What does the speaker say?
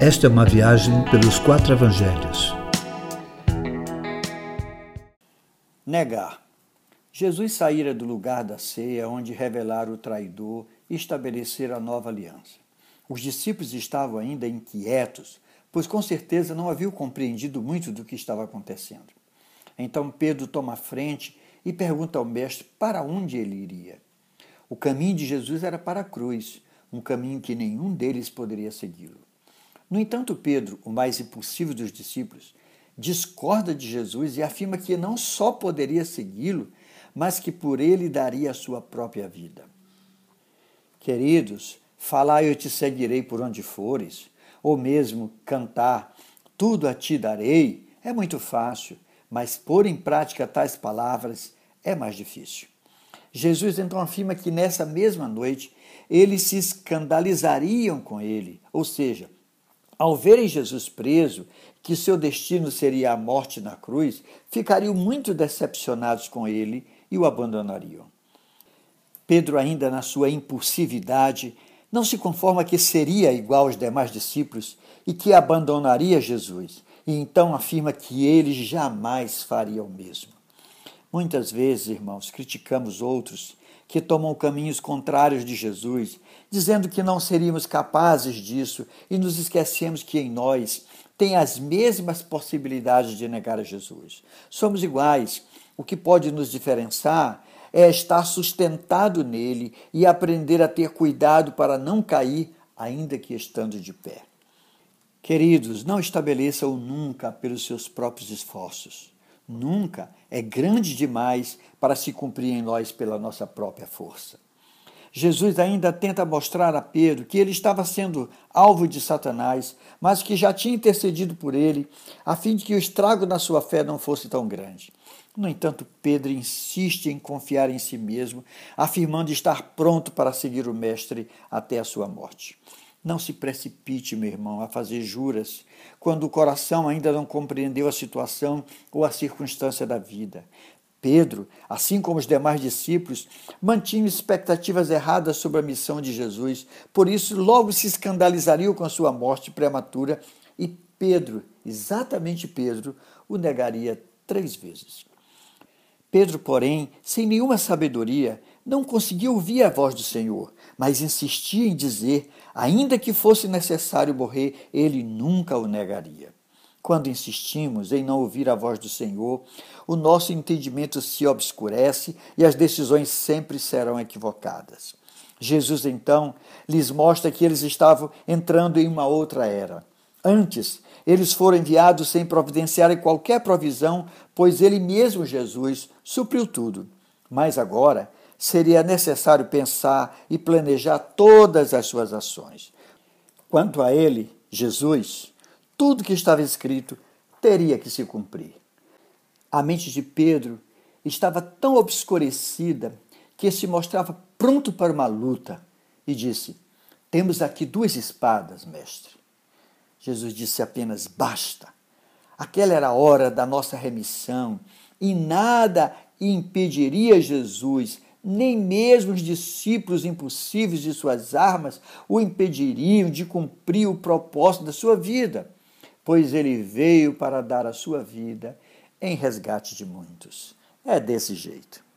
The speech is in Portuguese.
Esta é uma viagem pelos quatro evangelhos. Negar. Jesus saíra do lugar da ceia onde revelara o traidor e estabelecer a nova aliança. Os discípulos estavam ainda inquietos, pois com certeza não haviam compreendido muito do que estava acontecendo. Então Pedro toma a frente e pergunta ao mestre para onde ele iria. O caminho de Jesus era para a cruz, um caminho que nenhum deles poderia segui-lo. No entanto, Pedro, o mais impulsivo dos discípulos, discorda de Jesus e afirma que não só poderia segui-lo, mas que por ele daria a sua própria vida. Queridos, falar eu te seguirei por onde fores, ou mesmo cantar tudo a ti darei, é muito fácil, mas pôr em prática tais palavras é mais difícil. Jesus então afirma que nessa mesma noite eles se escandalizariam com ele, ou seja, ao verem Jesus preso, que seu destino seria a morte na cruz, ficariam muito decepcionados com ele e o abandonariam. Pedro, ainda na sua impulsividade, não se conforma que seria igual aos demais discípulos e que abandonaria Jesus, e então afirma que ele jamais faria o mesmo. Muitas vezes, irmãos, criticamos outros que tomam caminhos contrários de Jesus, dizendo que não seríamos capazes disso e nos esquecemos que em nós tem as mesmas possibilidades de negar a Jesus. Somos iguais. O que pode nos diferenciar é estar sustentado nele e aprender a ter cuidado para não cair, ainda que estando de pé. Queridos, não estabeleçam nunca pelos seus próprios esforços. Nunca é grande demais para se cumprir em nós pela nossa própria força. Jesus ainda tenta mostrar a Pedro que ele estava sendo alvo de Satanás, mas que já tinha intercedido por ele, a fim de que o estrago na sua fé não fosse tão grande. No entanto, Pedro insiste em confiar em si mesmo, afirmando estar pronto para seguir o Mestre até a sua morte. Não se precipite, meu irmão, a fazer juras quando o coração ainda não compreendeu a situação ou a circunstância da vida. Pedro, assim como os demais discípulos, mantinham expectativas erradas sobre a missão de Jesus, por isso logo se escandalizariam com a sua morte prematura e Pedro, exatamente Pedro, o negaria três vezes. Pedro, porém, sem nenhuma sabedoria, não conseguia ouvir a voz do Senhor, mas insistia em dizer, ainda que fosse necessário morrer, ele nunca o negaria. Quando insistimos em não ouvir a voz do Senhor, o nosso entendimento se obscurece e as decisões sempre serão equivocadas. Jesus então lhes mostra que eles estavam entrando em uma outra era. Antes, eles foram enviados sem providenciar qualquer provisão, pois ele mesmo, Jesus, supriu tudo. Mas agora, seria necessário pensar e planejar todas as suas ações. Quanto a ele, Jesus, tudo que estava escrito teria que se cumprir. A mente de Pedro estava tão obscurecida que se mostrava pronto para uma luta e disse: Temos aqui duas espadas, mestre. Jesus disse apenas: Basta. Aquela era a hora da nossa remissão e nada impediria Jesus nem mesmo os discípulos impossíveis de suas armas o impediriam de cumprir o propósito da sua vida, pois ele veio para dar a sua vida em resgate de muitos. É desse jeito.